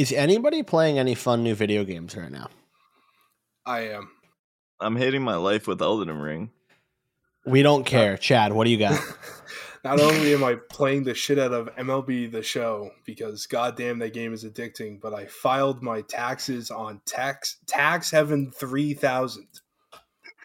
Is anybody playing any fun new video games right now? I am. I'm hating my life with Elden Ring. We don't uh, care. Chad, what do you got? Not only am I playing the shit out of MLB The Show because goddamn that game is addicting, but I filed my taxes on Tax Tax Heaven 3000,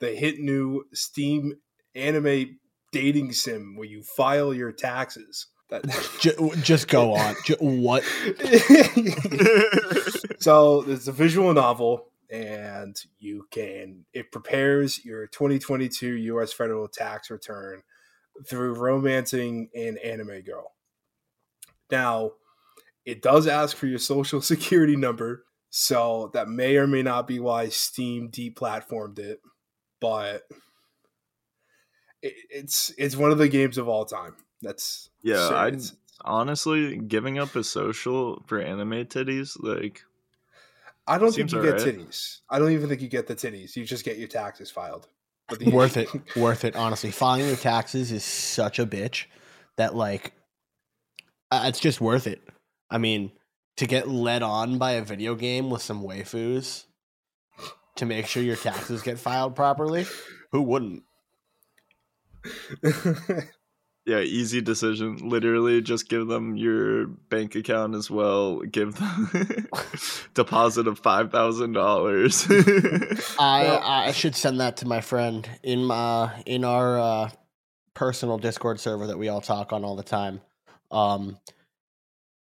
the hit new Steam anime dating sim where you file your taxes. That Ju- just go on. Ju- what? so it's a visual novel and you can it prepares your 2022 US federal tax return through romancing an anime girl. Now, it does ask for your social security number, so that may or may not be why Steam deplatformed it, but it, it's it's one of the games of all time. That's Yeah, I honestly giving up a social for anime titties, like I don't think you get alright. titties. I don't even think you get the titties. You just get your taxes filed. But the- Worth it. Worth it. Honestly, filing your taxes is such a bitch that like uh, it's just worth it. I mean, to get led on by a video game with some waifus to make sure your taxes get filed properly, who wouldn't? yeah, easy decision. Literally just give them your bank account as well. Give them deposit of five thousand dollars. I I should send that to my friend in my in our uh, personal Discord server that we all talk on all the time. Um,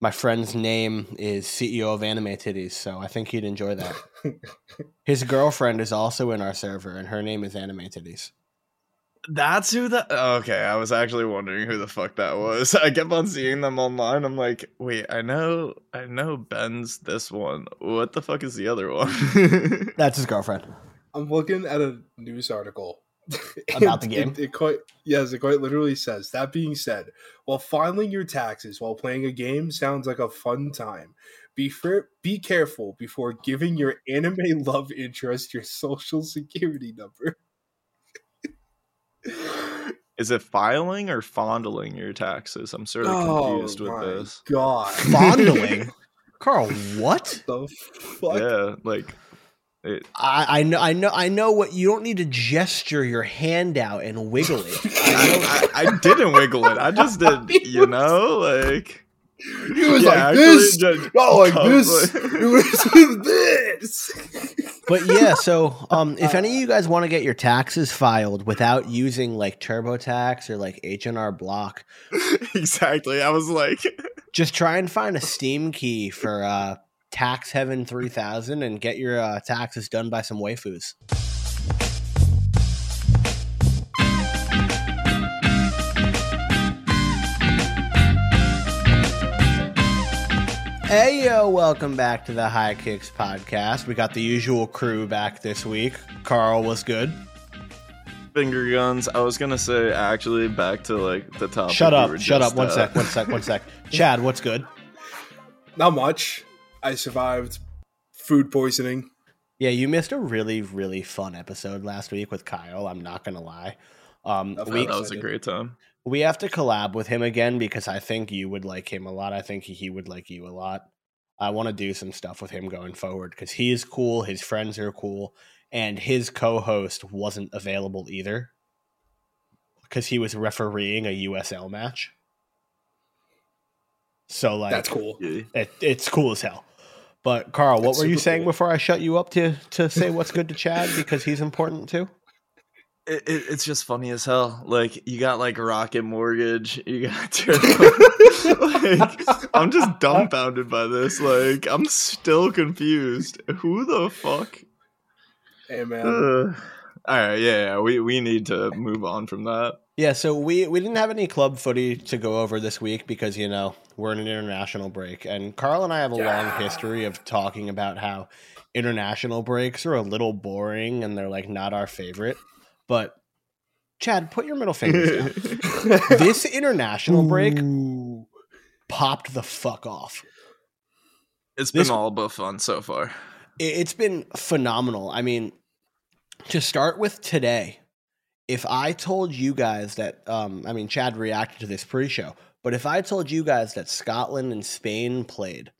my friend's name is CEO of Anime Titties, so I think he'd enjoy that. His girlfriend is also in our server, and her name is Anime Titties. That's who that. Okay, I was actually wondering who the fuck that was. I kept on seeing them online. I'm like, wait, I know, I know Ben's this one. What the fuck is the other one? That's his girlfriend. I'm looking at a news article About the And game? It, it quite yes, it quite literally says. That being said, while filing your taxes while playing a game sounds like a fun time, be fair, be careful before giving your anime love interest your social security number. Is it filing or fondling your taxes? I'm sort of oh confused with Oh my this. God, Fondling, Carl. What? the fuck? Yeah, like it, I, I know, I know, I know. What you don't need to gesture your hand out and wiggle it. I, I, I didn't wiggle it. I just did, you know, like He was Yeah, like this, not like this. like- It was this. But yeah, so um, if any of you guys want to get your taxes filed without using like TurboTax or like H&R Block, exactly. I was like, just try and find a Steam key for uh, Tax Heaven 3000 and get your uh, taxes done by some waifus. Hey yo, welcome back to the High Kicks podcast. We got the usual crew back this week. Carl was good. finger guns. I was gonna say actually back to like the top. Shut up, shut up. One uh, sec, one sec, one sec. Chad, what's good? Not much. I survived food poisoning. Yeah, you missed a really, really fun episode last week with Kyle. I'm not gonna lie. Um, Of we that was a great time. We have to collab with him again because I think you would like him a lot. I think he would like you a lot. I want to do some stuff with him going forward because he is cool. His friends are cool, and his co-host wasn't available either because he was refereeing a USL match. So like, That's cool. It, it's cool as hell. But Carl, what That's were you saying cool. before I shut you up to to say what's good to Chad because he's important too? It, it, it's just funny as hell. Like you got like Rocket Mortgage, you got like I'm just dumbfounded by this. Like I'm still confused. Who the fuck? Hey man, Uh, all right, yeah, yeah, we we need to move on from that. Yeah, so we we didn't have any club footy to go over this week because you know we're in an international break, and Carl and I have a Yeah. long history of talking about how international breaks are a little boring and they're like not our favorite. But Chad, put your middle fingers down. this international break Ooh. popped the fuck off. It's This- been all but fun so far. It- It's been phenomenal. I mean, to start with today, if I told you guys that, um, I mean, Chad reacted to this pre show, but if I told you guys that Scotland and Spain played,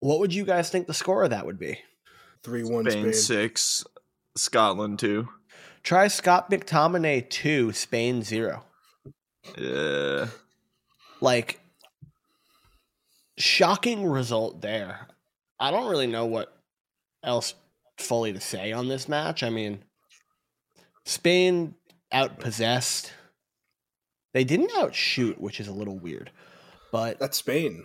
What would you guys think the score of that would be? Three one Spain Spain. six, Scotland two. Try Scott McTominay two, Spain zero. Yeah. Like shocking result there. I don't really know what else fully to say on this match. I mean, Spain outpossessed. They didn't outshoot, which is a little weird, but That's Spain.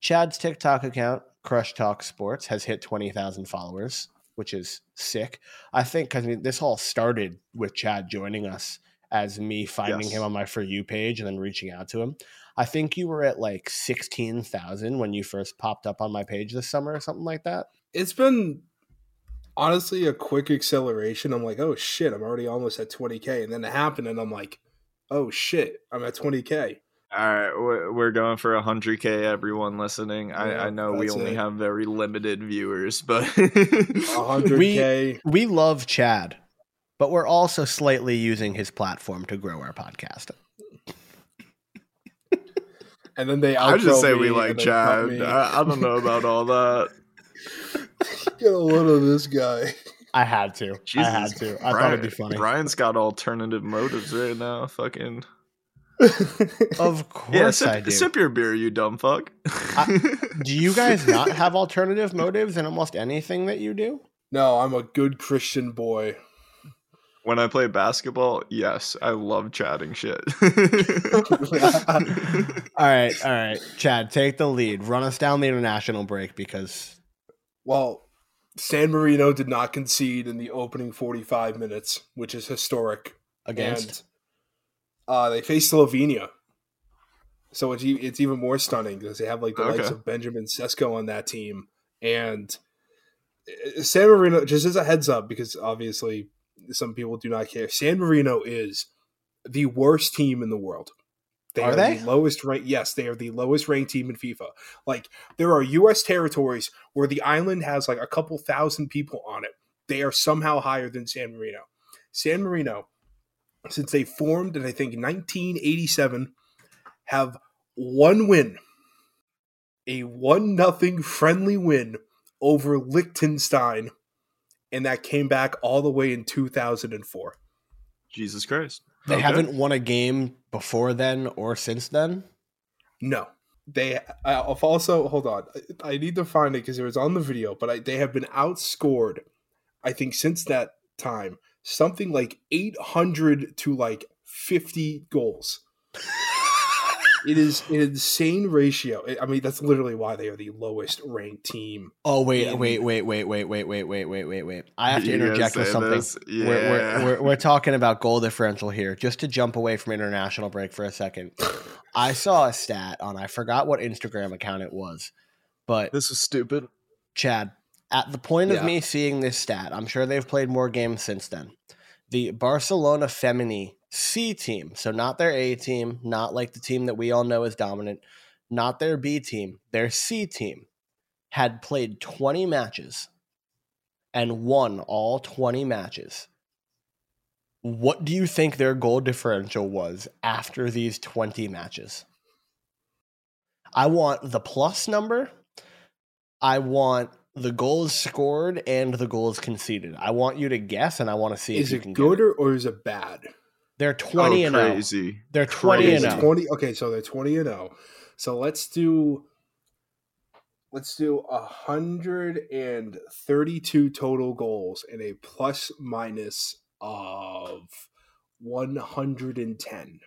Chad's TikTok account, Crush Talk Sports, has hit twenty thousand followers, which is sick. I think because I mean, this all started with Chad joining us as me finding Yes. him on my for you page and then reaching out to him. I think you were at like sixteen thousand when you first popped up on my page this summer or something like that. it's been honestly a quick acceleration. I'm like, oh shit, I'm already almost at 20k, and then it happened, and I'm like, oh shit, I'm at 20k. All right, we're we're going for 100k. Everyone listening, Yeah, I, I know we only it. have very limited viewers, but 100k. We love Chad, but we're also slightly using his platform to grow our podcast. and then they. I just say we like Chad. I, I don't know about all that. Get a load of this guy. I had to. I had Jesus, to. I thought it'd be funny. Brian's got alternative motives right now. Fucking Of course yeah, I sip, do. sip your beer, you dumb fuck. Do you guys not have alternative motives in almost anything that you do? no, I'm a good Christian boy. when I play basketball, yes, I love chatting shit. All right, all right. Chad, take the lead. Run us down the international break because Well, San Marino did not concede in the opening 45 minutes, which is historic. against And, uh, they face Slovenia. So it's, it's even more stunning because they have like the likes of Benjamin Sesko on that team. And uh, San Marino, just as a heads up, because obviously some people do not care, San Marino is the worst team in the world. They Are are, they? the lowest ranked. Yes, they are the lowest ranked team in FIFA. Like there are U.S. territories where the island has like a couple thousand people on it. They are somehow higher than San Marino. San Marino, since they formed in I think 1987, have one win, a one nothing friendly win over Liechtenstein, and that came back all the way in 2004. Jesus Christ. they Okay. haven't won a game before then or since then. No. They I've also hold on. I I need to find it because it was on the video, but I, they have been outscored. I think since that time, something like eight hundred to like fifty goals. It is an insane ratio. I mean, that's literally why they are the lowest ranked team. Oh wait, In- wait, wait, wait, wait, wait, wait, wait, wait, wait, wait. I have to interject with something. this? We're, we're, we're, we're talking about goal differential here. Just to jump away from international break for a second, I saw a stat on I forgot what Instagram account it was, but This is stupid. Chad, at the point of Yeah. me seeing this stat, I'm sure they've played more games since then. The Barcelona Femení C team, so not their A team, not like the team that we all know is dominant, not their B team, their C team had played 20 matches and won all 20 matches. What do you think their goal differential was after these 20 matches? I want the plus number. I want the goal is scored and the goal is conceded. I want you to guess, and I want to see Is if you it can good get it. or, or is it bad? They're oh, twenty oh, and zero. They're twenty Crazy. and oh. zero. 20 okay so they're 20 and 0 so let's do let's do 132 total goals and a plus minus of 110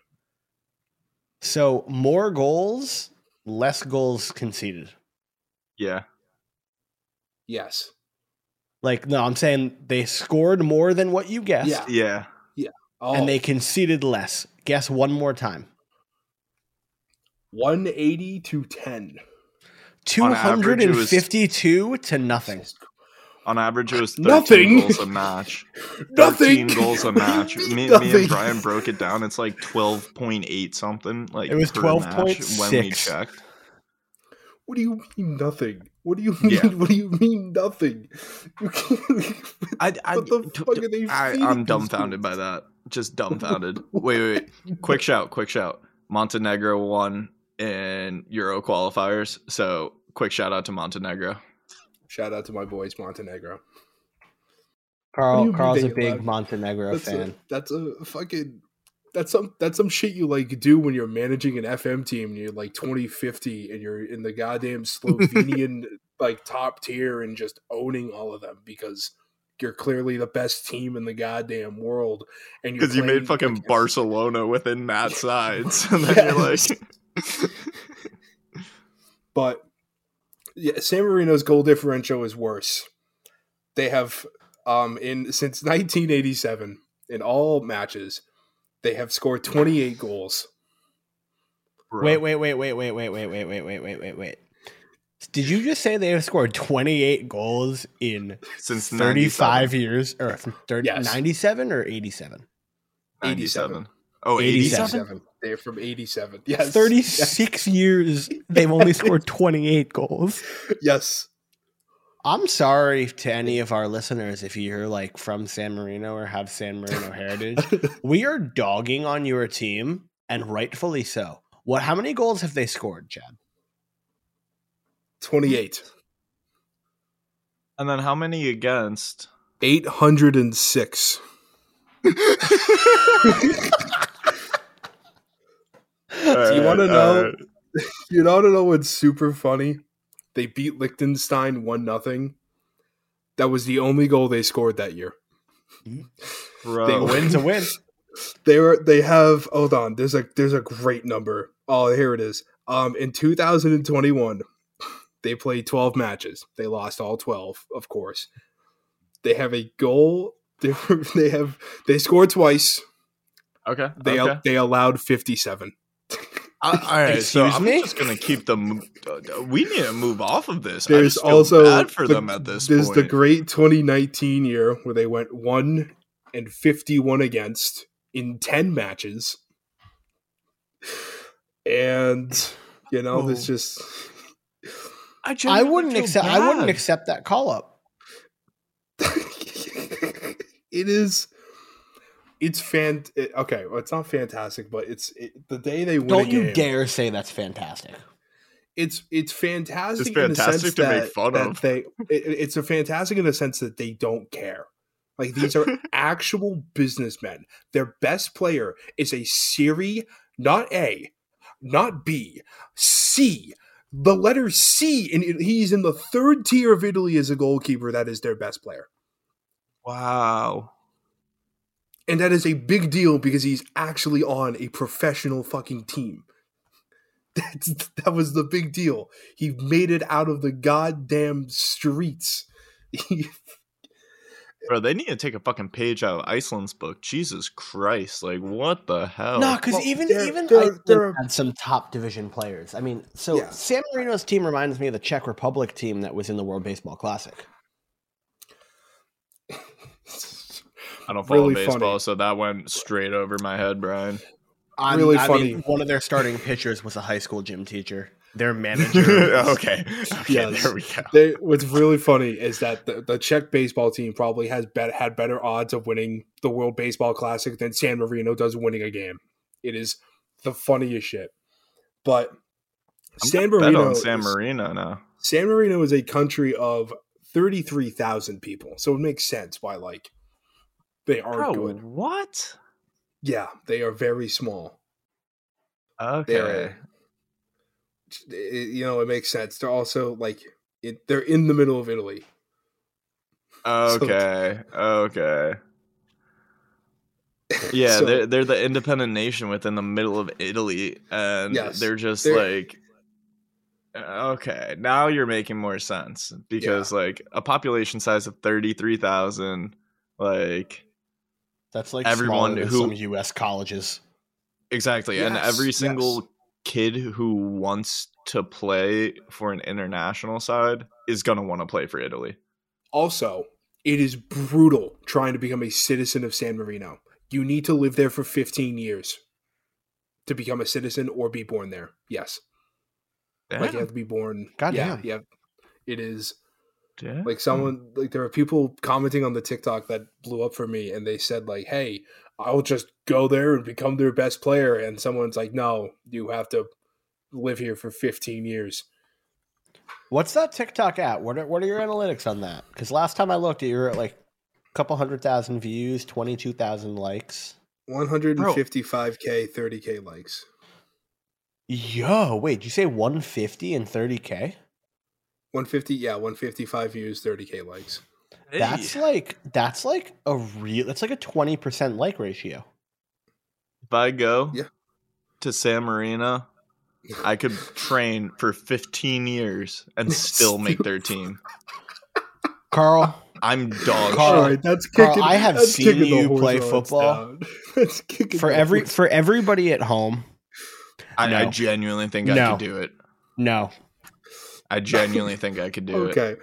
So more goals, less goals conceded. Yeah. Yes Like no, I'm saying they scored more than what you guessed, Yeah. Yeah. oh, and they oh. conceded less. Guess one more time. 180 to 10 Two On average, hundred it and was- to nothing. On average, it was 13 Nothing. goals a match. Nothing. 13 goals a match. Me, me and Brian broke it down. It's like 12.8 something. Like It was per match when we 12.6. checked. What do you mean nothing? What do you mean? Yeah. What do you mean nothing? You can't- I, I, what the t- fuck t- are they I, I'm these dumbfounded by that. Just dumbfounded. wait, wait, wait. Quick shout, quick shout. Montenegro won in Euro qualifiers. So quick shout out to Montenegro. Shout out to my boys, Montenegro. Carl, Carl's a big allowed- Montenegro That's fan. a, that's a fucking. That's some that's some shit you like do when you're managing an FM team and you're like 2050 and you're in the goddamn Slovenian like top tier and just owning all of them because you're clearly the best team in the goddamn world and Because you made fucking against- Barcelona within Matt sides. And then you're like, But yeah, San Marino's goal differential is worse. They have um in since 1987 in all matches they have scored 28 goals. Wait, wait, wait, wait, wait, wait, wait, wait, wait, wait, wait, wait, wait. Did you just say they have scored 28 goals in Since 35 years or 30, Yes. 97 or 87? 97. Oh, 87. 87? 87. They're from 87. Yes. 36 years they've only scored 28 goals. Yes. I'm sorry to any of our listeners if you're like from San Marino or have San Marino heritage. we are dogging on your team and rightfully so. What how many goals have they scored, Chad? 28. And then how many against? 806. Do you wanna know- You know, to know what's super funny? They beat Liechtenstein 1 nothing. That was the only goal they scored that year. Bro. They win to win. They were they have hold on, there's a there's a great number. Oh, here it is. Um in 2021, they played 12 matches. They lost all 12, of course. They have a goal they, they have they scored twice. Okay. They okay. they allowed 57. Uh, all right, so I'm me? just gonna keep them. Uh, we need to move off of this. I There's just feel also bad for the- them at this There's point. the great 2019 year where they went 1 and 51 against in 10 matches. And you know, there's Oh. just I, I wouldn't feel accept I wouldn't accept that call up. it is it's fan it- okay well, it's not fantastic but it's it, the day they win. Don't you game, dare say that's fantastic. it's it's fantastic It's in the fantastic sense to make that, fun that of. they it, it's a fantastic in the sense that they don't care like these are actual businessmen their best player is a Serie not A not B C the letter C and he's in the third tier of Italy as a goalkeeper that is their best player Wow. And that is a big deal because he's actually on a professional fucking team. That's, that was the big deal. He made it out of the goddamn streets. Bro, they need to take a fucking page out of Iceland's book. Jesus Christ. Like, what the hell? No, because well, even there- even there- Iceland there- had some top division players. I mean, so Yeah. San Marino's team reminds me of the Czech Republic team that was in the World Baseball Classic. I don't follow really baseball, funny. so that went straight over my head, Brian. I'm- Really I funny. Mean, one of their starting pitchers was a high school gym teacher. Their manager. was- okay. Okay, Yes. there we go. They, what's really funny is that the, the Czech baseball team probably has bet, had better odds of winning the World Baseball Classic than San Marino does winning a game. It is the funniest shit. But I'm San gonna bet Marino, on San is- Marino now. San Marino is a country of 33,000 people. So it makes sense why, like, they aren't Bro, good. what? Yeah, they are very small. Okay. They're, you know, it makes sense. They're also, like, it, they're in the middle of Italy. Okay. Okay. Yeah, So- they're they're the independent nation within the middle of Italy, and Yes, they're just they're- like, uh, okay, now you're making more sense because like a population size of thirty three thousand, like That's like Everyone everyone who- some U.S. colleges. exactly, and Yes, every yes. single kid who wants to play for an international side is going to want to play for Italy. Also, it is brutal trying to become a citizen of San Marino. You need to live there for 15 years to become a citizen or be born there. Yes. Like you have to be born. Goddamn. Yeah, yeah. It is Damn. like someone like there are people commenting on the TikTok that blew up for me and they said like, "Hey, I'll just go there and become their best player." And someone's like, "No, you have to live here for 15 years." What's that TikTok at? What are, what are your analytics on that? Because last time I looked, you were at like a couple hundred thousand views, twenty two thousand likes. 155k, 30k likes. Yo, wait, did you say one fifty and thirty k? 150, yeah, 155 views, 30k likes. That's like that's like a real. That's like a twenty percent like ratio. if I go Yeah. to San Marino, I could train for 15 years and still make their team. Carl, I'm dog Carl, shit. All right, that's Carl. I have that's seen kicking you play football. That's kicking for every for everybody at home, I, I genuinely think I No. could do it. no. I genuinely think I could do it. Okay.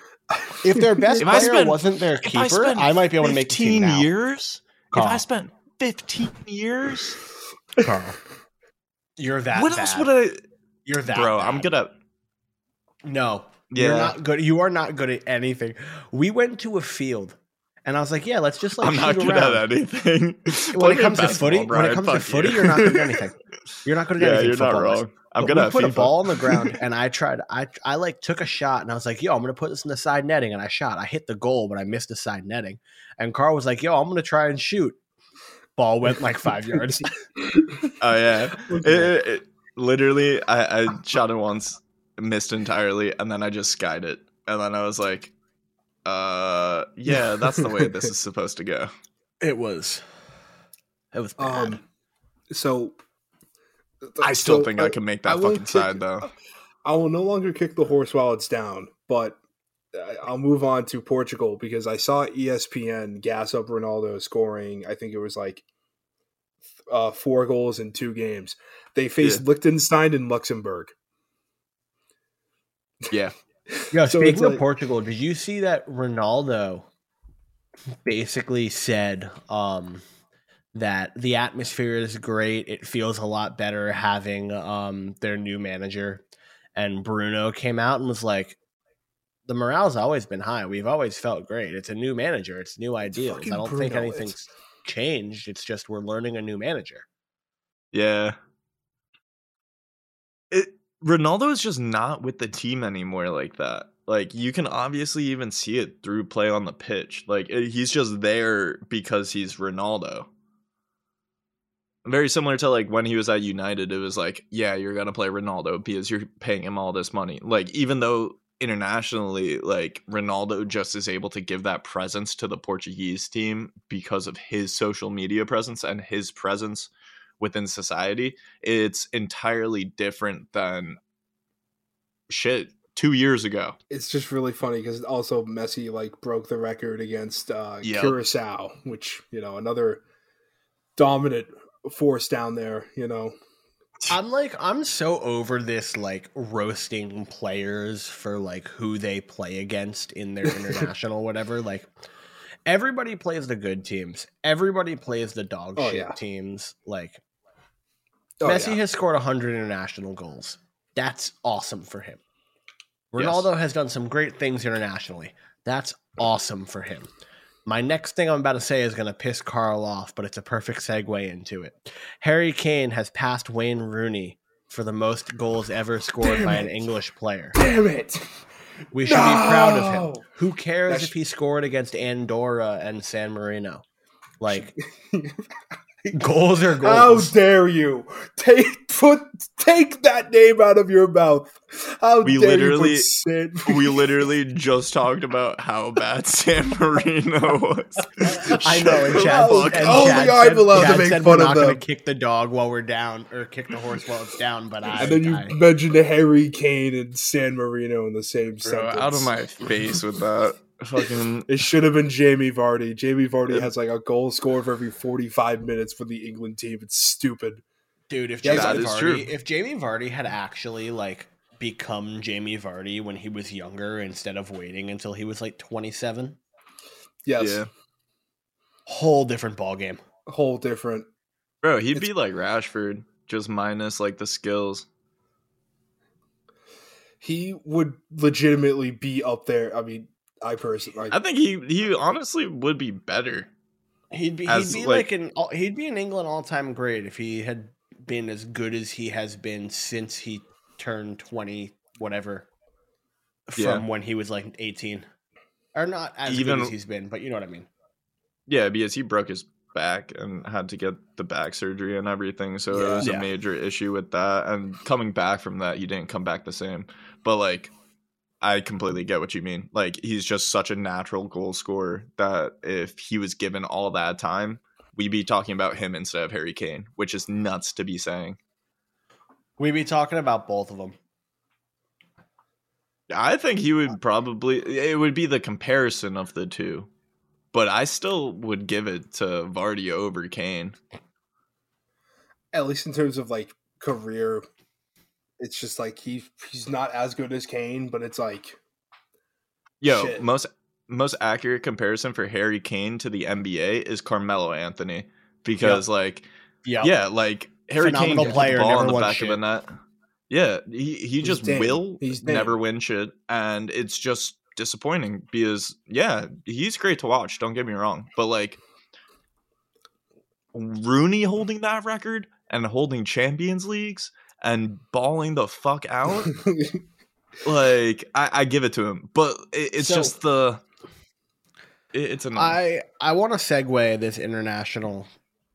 If their best If I player spent- wasn't their If I keeper, I might be able to make the team 15 years, Carl, if I spent 15 years, Carl, you're that. what bad. else would I? You're that. Bro, I'm gonna. No, Yeah. you're not good. You are not good at anything. We went to a field, and I was like, "Yeah, let's just like I'm not shoot good around." at anything. When it comes to footy, when it comes to footy, you're not good at anything. You're not good at Yeah, anything. you're not football-wise. wrong. I'm But gonna we have put a ball on the ground, and I tried. I I like took a shot, and I was like, "Yo, I'm gonna put this in the side netting," and I shot. I hit the goal, but I missed the side netting. And Carl was like, "Yo, I'm gonna try and shoot." Ball went like five yards. Oh yeah, it, it- it- literally, I, I shot it once, missed entirely, and then I just skied it, and then I was like, "Uh, yeah, that's the way this is supposed to go." It was. It was bad. Um, so I still so think I can make that fucking kick- side though. I will no longer kick the horse while it's down, but I- I'll move on to Portugal because I saw ESPN gas up Ronaldo scoring. I think it was like uh, four goals in two games. They faced Liechtenstein and Luxembourg. Yeah, Yo, So speaking it's of Portugal, did you see that Ronaldo basically said um, that the atmosphere is great. It feels a lot better having um, their new manager. And Bruno came out and was like, "The morale's always been high. We've always felt great. It's a new manager. It's new ideas. fucking I don't think Bruno. anything's changed. It's just we're learning a new manager." yeah. It Ronaldo is just not with the team anymore like that. Like you can obviously even see it through play on the pitch. Like it, he's just there because he's Ronaldo. Very similar to like when he was at United, it was like, yeah, you're gonna play Ronaldo because you're paying him all this money. Like even though internationally, like Ronaldo just is able to give that presence to the Portuguese team because of his social media presence and his presence within society. It's entirely different than shit two years ago. It's just really funny because also Messi like broke the record against uh, Yep. Curacao, which you know another dominant force down there. You know, I'm like, I'm so over this like roasting players for like who they play against in their international whatever. Like, everybody plays the good teams. Everybody plays the dog Oh, shit yeah. teams. Like, Oh, Messi yeah. has scored 100 international goals. That's awesome for him. Yes. Ronaldo has done some great things internationally. That's awesome for him. My next thing I'm about to say is going to piss Carl off, but it's a perfect segue into it. Harry Kane has passed Wayne Rooney for the most goals ever scored Damn by an. English player. Damn it! We should be proud of him. Who cares That's- if he scored against Andorra and San Marino? Like, goals are goals. How dare you take put take that name out of your mouth? How We dare literally- you put Sid? We literally just talked about how bad San Marino was. I know, and Shut Chad, the fuck and up. Oh Only Chad I'm said, allowed to Chad make said fun we're of not going them. to kick the dog while we're down, or kick the horse while it's down. But I, and then you I- mentioned Harry Kane and San Marino in the same Bro, sentence. out of my face with that. Fucking It should have been Jamie Vardy. Jamie Vardy has like a goal scored for every 45 minutes for the England team. It's stupid. Dude, if Jamie Vardy, true. if Jamie Vardy had actually like become Jamie Vardy when he was younger instead of waiting until he was like 27, Yes, Yeah. whole different ball game. whole different. Bro, he'd It's- be like Rashford, just minus like the skills. He would legitimately be up there. I mean, I personally, like, I think he he honestly would be better. He'd be he'd be like- like, an all- he'd be an England all time great if he had been as good as he has been since he turned 20 whatever from Yeah. when he was like 18. Or not as Even- good as he's been, but you know what I mean. Yeah, because he broke his back and had to get the back surgery and everything. So it was Yeah. a major issue with that. And coming back from that, he didn't come back the same. But like, I completely get what you mean. Like, he's just such a natural goal scorer that if he was given all that time, we'd be talking about him instead of Harry Kane, which is nuts to be saying. We'd be talking about both of them. I think he would probably, it would be the comparison of the two. But I still would give it to Vardy over Kane. at least in terms of like career, it's just like he he's not as good as Kane, but it's like Yo, Shit. most most accurate comparison for Harry Kane to the NBA is Carmelo Anthony because like Yeah. yeah, like Harry Kane Phenomenal can player, the ball never in the won back of shit. the net. Yeah, he he just Dame. will He's Dame. never win shit, and it's just disappointing because yeah, he's great to watch. Don't get me wrong, but like Rooney holding that record and holding Champions Leagues and bawling the fuck out like I, I give it to him, but it, it's So- just the it, it's annoying. I I want to segue this international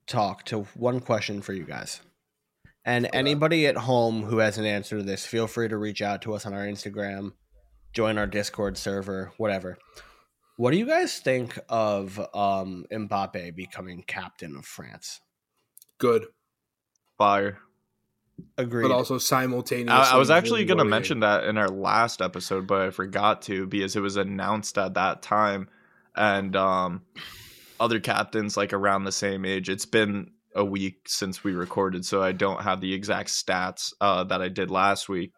talk to one question for you guys. And anybody at home who has an answer to this, feel free to reach out to us on our Instagram, join our Discord server, whatever. What do you guys think of um, Mbappe becoming captain of France? good, Fire. Agreed. but also simultaneously. I, I was actually really going to mention that in our last episode, but I forgot to because it was announced at that time, and um, other captains like around the same age. It's been a week since we recorded, so I don't have the exact stats uh, that I did last week.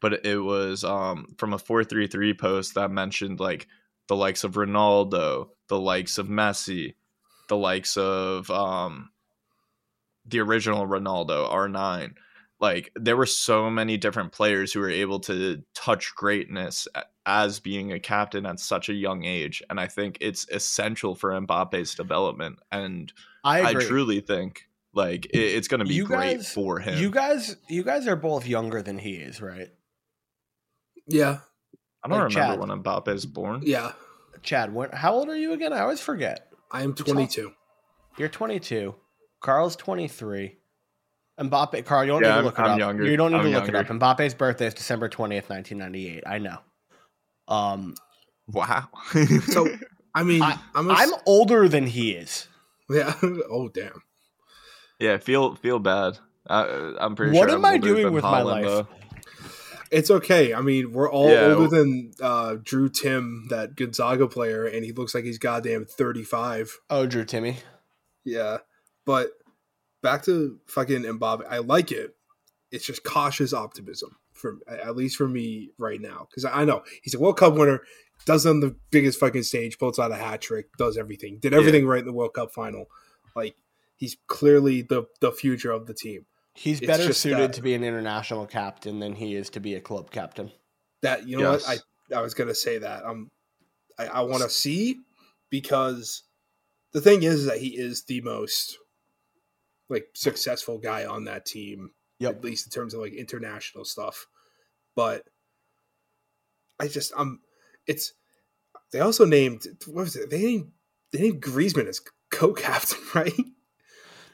But it was um, from a four three three post that mentioned like the likes of Ronaldo, the likes of Messi, the likes of um, the original Ronaldo R nine like there were so many different players who were able to touch greatness as being a captain at such a young age and i think it's essential for mbappe's development and I i, truly think like it, it's going to be You great guys- for him you guys, you guys are both younger than he is, right? Yeah, i don't like remember Chad. when mbappe is born yeah. Chad, when, how old are you again? I always forget. I am 22. You're 22. Carl's 23. Mbappe, Carl, you don't Yeah, need to I'm- look it I'm up. younger. You don't need I'm to look it up. younger. Mbappe's birthday is December 20th, 1998. I know. Um, wow So I mean, I- I, am a, I'm older than he is. yeah. oh damn. yeah feel feel bad I, i'm pretty What sure am I'm I doing than with my life? though. It's okay. I mean, we're all Yeah. older than uh, Drew Tim, that Gonzaga player, and he looks like he's goddamn 35. Oh, Drew Timme. Yeah. But back to fucking Mbappe. I like it. It's just cautious optimism for at least for me right now because I know he's a World Cup winner, does on the biggest fucking stage, pulls out a hat trick, does everything, did everything right in the World Cup final. Like he's clearly the the future of the team. He's It's better suited that- to be an international captain than he is to be a club captain. That you know Yes. what I I was gonna say that um I, I want to see because the thing is that he is the most like successful guy on that team Yep. at least in terms of like international stuff. But I just um it's they also named what was it? They named they named Griezmann as co-captain, right?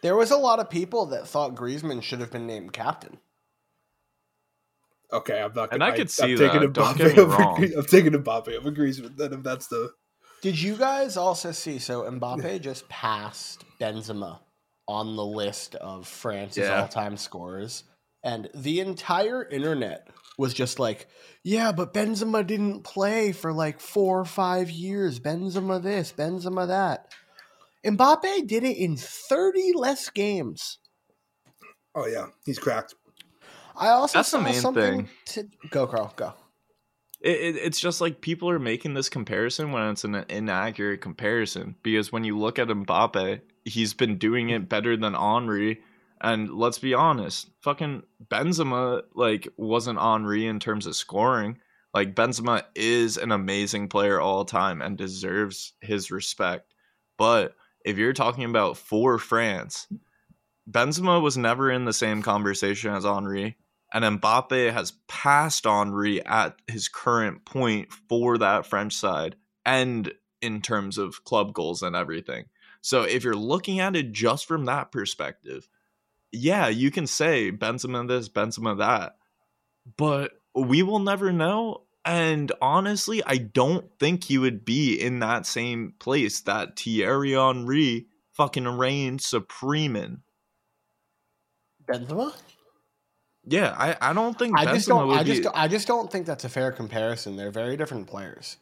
There was a lot of people that thought Griezmann should have been named captain. Okay, I'm not And gonna I could I'm see taking that. Don't get me over, wrong. I'm taking Mbappe over Griezmann. Then if that's the Did you guys also see? So Mbappe just passed Benzema on the list of France's Yeah. all-time scorers, and the entire internet was just like, "Yeah, but Benzema didn't play for like four or five years. Benzema this, Benzema that." Mbappe did it in thirty less games. Oh yeah, he's cracked. I also That's the main something to go, Carl. Go. It, it, it's just like people are making this comparison when it's an inaccurate comparison because when you look at Mbappe, he's been doing it better than Henry. And let's be honest, fucking Benzema like wasn't Henry in terms of scoring. Like Benzema is an amazing player all time and deserves his respect. But if you're talking about for France, Benzema was never in the same conversation as Henry and Mbappe has passed Henry at his current point for that French side and in terms of club goals and everything. So if you're looking at it just from that perspective, yeah, you can say Benzema this, Benzema that, but we will never know. And honestly, I don't think he would be in that same place that Thierry Henry fucking reigned supreme in. Benzema. Yeah, I, I don't think I Benzema just don't. I just. be. I just don't think that's a fair comparison. They're very different players.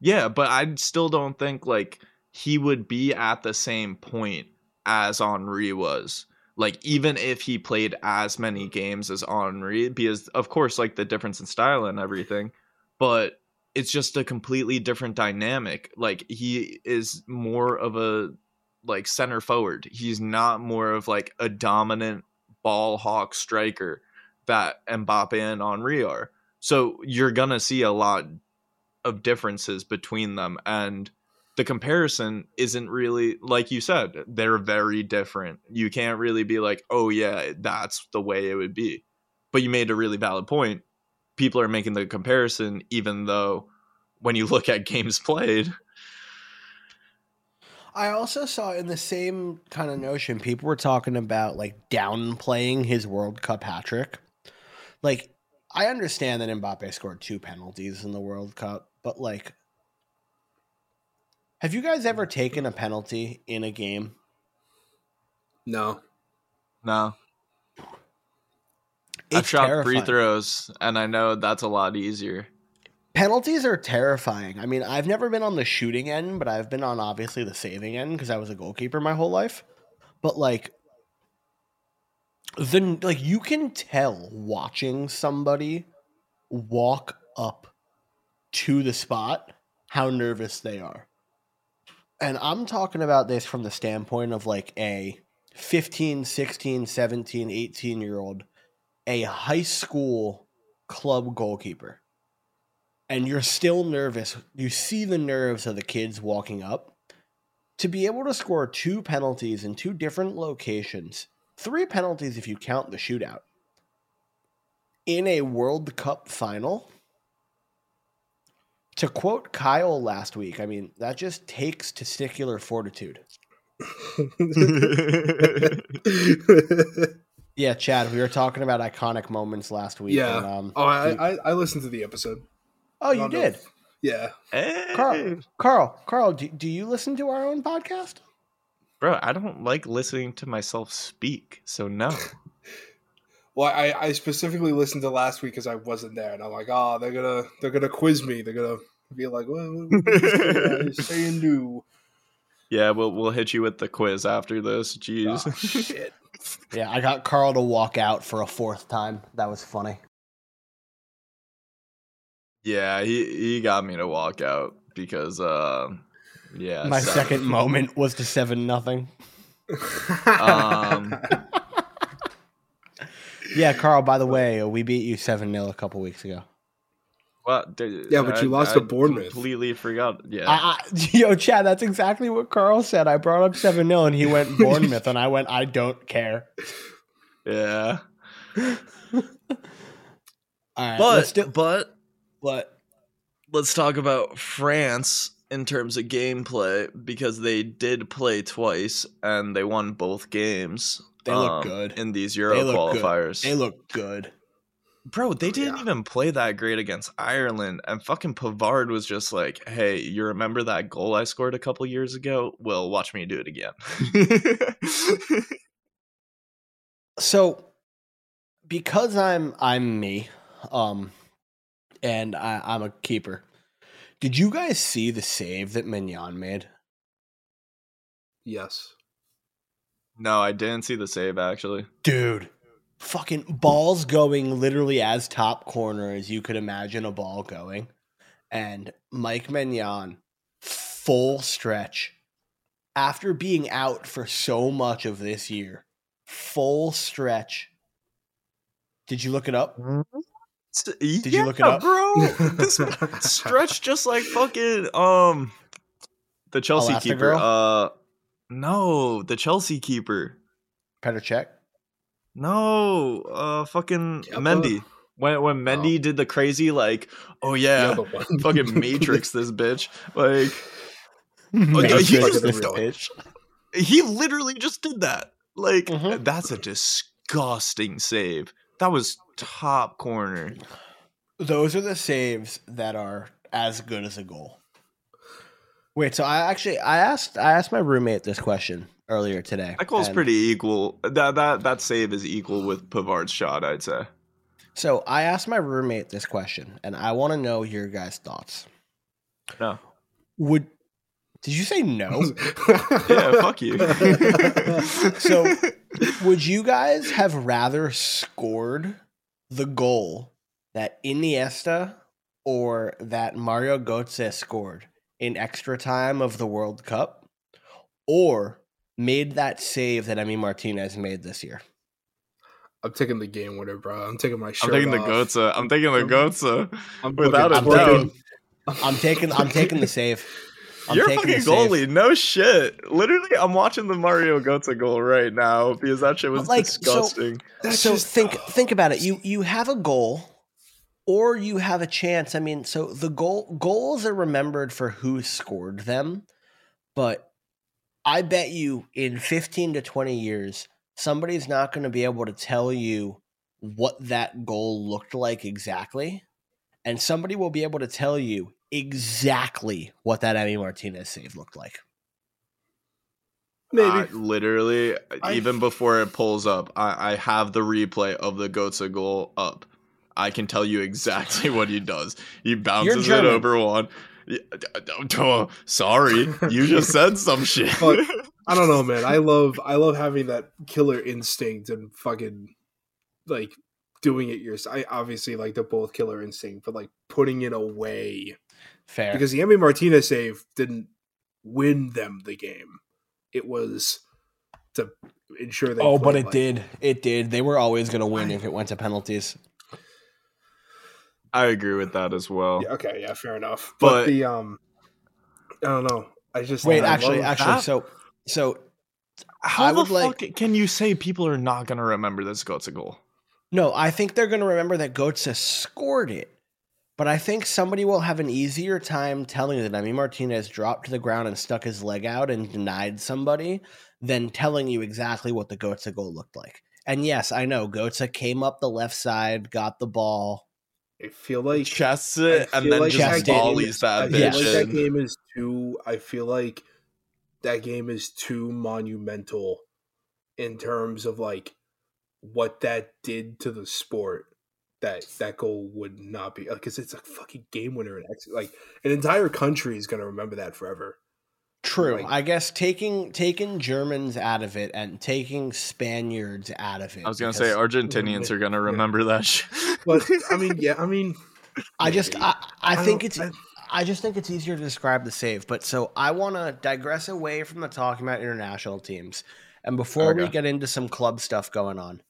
Yeah, but I still don't think like he would be at the same point as Henry was. Like even if he played as many games as Henry, because of course like the difference in style and everything, but it's just a completely different dynamic. Like he is more of a like center forward. He's not more of like a dominant ball hawk striker that Mbappe and Henry are. So you're gonna see a lot of differences between them and the comparison isn't really like you said they're very different. You can't really be like oh yeah that's the way it would be. But you made a really valid point. People are making the comparison even though when you look at games played I also saw in the same kind of notion, people were talking about like downplaying his World Cup hat trick. Like, I understand that Mbappe scored two penalties in the World Cup, but like, have you guys ever taken a penalty in a game? No, no i've It's shot free throws and i know that's a lot easier Penalties are terrifying. I mean, I've never been on the shooting end, but I've been on obviously the saving end because I was a goalkeeper my whole life. But like the like you can tell watching somebody walk up to the spot how nervous they are. And I'm talking about this from the standpoint of like a 15, 16, 17, 18 year old, a high school club goalkeeper and you're still nervous, you see the nerves of the kids walking up. To be able to score two penalties in two different locations, three penalties if you count the shootout, in a World Cup final, to quote Kyle last week, I mean, that just takes testicular fortitude. Yeah, Chad, we were talking about iconic moments last week. Yeah. And, um, oh, I, I I listened to the episode. Oh, you don't know did. if- Yeah, hey, Carl, Carl, Carl, do, do you listen to our own podcast? bro i don't like listening to myself speak so no well, I, I specifically listened to last week because I wasn't there, and I'm like, oh, they're gonna they're gonna quiz me. They're gonna be like, well, what is this guy saying new. Yeah, we'll we'll hit you with the quiz after this. Jeez. Oh, shit. Yeah, I got Carl to walk out for a fourth time. That was funny. Yeah, he he got me to walk out because uh yeah. My so- second moment was to seven nothing. Um, Yeah, Carl. By the way, uh, we beat you seven 0 a couple weeks ago. What? d- Yeah, but you lost I to Bournemouth. Completely forgot. Yeah. I, I, yo, Chad, that's exactly what Carl said. I brought up seven 0 and he went Bournemouth, and I went, I don't care. yeah. All right, But do. but But let's talk about France in terms of gameplay because they did play twice and they won both games. They look um, good. in these Euro look good. qualifiers. they look good. Bro, they didn't Yeah. even play that great against Ireland. And fucking Pavard was just like, hey, you remember that goal I scored a couple years ago? Well, watch me do it again. So, because I'm I'm me, um, and I, I'm a keeper. Did you guys see the save that Maignan made? yes. No, I didn't see the save actually. Dude, fucking balls going literally as top corner as you could imagine a ball going. And Mike Maignan, full stretch, after being out for so much of this year, full stretch. Did you look it up? Mm-hmm. Did you look it up? bro? this stretch just like fucking um the Chelsea keeper. Elastigirl? Uh, no, the Chelsea keeper. Petr Čech. No, uh, fucking Kepa? Mendy. When when Mendy did the crazy like, oh yeah, The fucking Matrix this bitch. Like Matrix he just- this bitch. he literally just did that. Like Mhm. that's a disgusting save. That was top corner. Those are the saves that are as good as a goal. Wait, so I actually I asked I asked my roommate this question earlier today. That goal's pretty equal. That that that save is equal with Pavard's shot, I'd say. So I asked my roommate this question, and I want to know your guys' thoughts. No. Would did you say no? Yeah, fuck you. So- Would you guys have rather scored the goal that Iniesta or that Mario Götze scored in extra time of the World Cup, or made that save that Emi Martinez made this year? I'm taking the game winner, bro. I'm taking my I'm shirt taking the off. Goatsa. I'm taking the Goatsa. I'm without fucking a doubt. twerking. I'm taking I'm taking the save. I'm You're a fucking goalie. No shit. Literally, I'm watching the Mario Götze goal right now because that shit was like, disgusting. That's so just- think think about it. You you have a goal, or you have a chance. I mean, so the goal goals are remembered for who scored them, but I bet you in fifteen to twenty years, somebody's not going to be able to tell you what that goal looked like exactly, and somebody will be able to tell you exactly what that Emi Martinez save looked like. maybe. I- literally, I- even before it pulls up, I, I have the replay of the Götze goal up. I can tell you exactly what he does. He bounces it over one. Yeah, d- d- d- oh, Sorry, you just said some shit. But- I don't know, man. I love I love having that killer instinct and fucking like doing it yourself. I obviously like the both killer instinct, but like putting it away Fair. because the Emi Martinez save didn't win them the game. It was to ensure they. Oh, but it like- did. It did. They were always going to win if it went to penalties. I agree with that as well. Yeah, okay, yeah, fair enough. But, But- the um, I don't know. I just Wait, I actually, actually, that. so so How I the would like- fuck can you say people are not going to remember this Götze goal? no, I think they're going to remember that Götze scored it, but I think somebody will have an easier time telling you that Emi Martinez dropped to the ground and stuck his leg out and denied somebody than telling you exactly what the Götze goal looked like. And yes, I know Götze came up the left side, got the ball. I feel like Chests it and then like just that game volleys is- that I feel Yeah. like that game is too. I feel like that game is too monumental in terms of like what that did to the sport. That that goal would not be because it's a fucking game winner and ex- like an entire country is gonna remember that forever. True. Like- I guess taking taking Germans out of it and taking Spaniards out of it. I was going to say Argentinians are going to remember that shit. But I mean, yeah, I mean, I just. I, I, I think it's I- I just think it's easier to describe the save. But so I want to digress away from the talking about international teams, and before we get into some club stuff going on,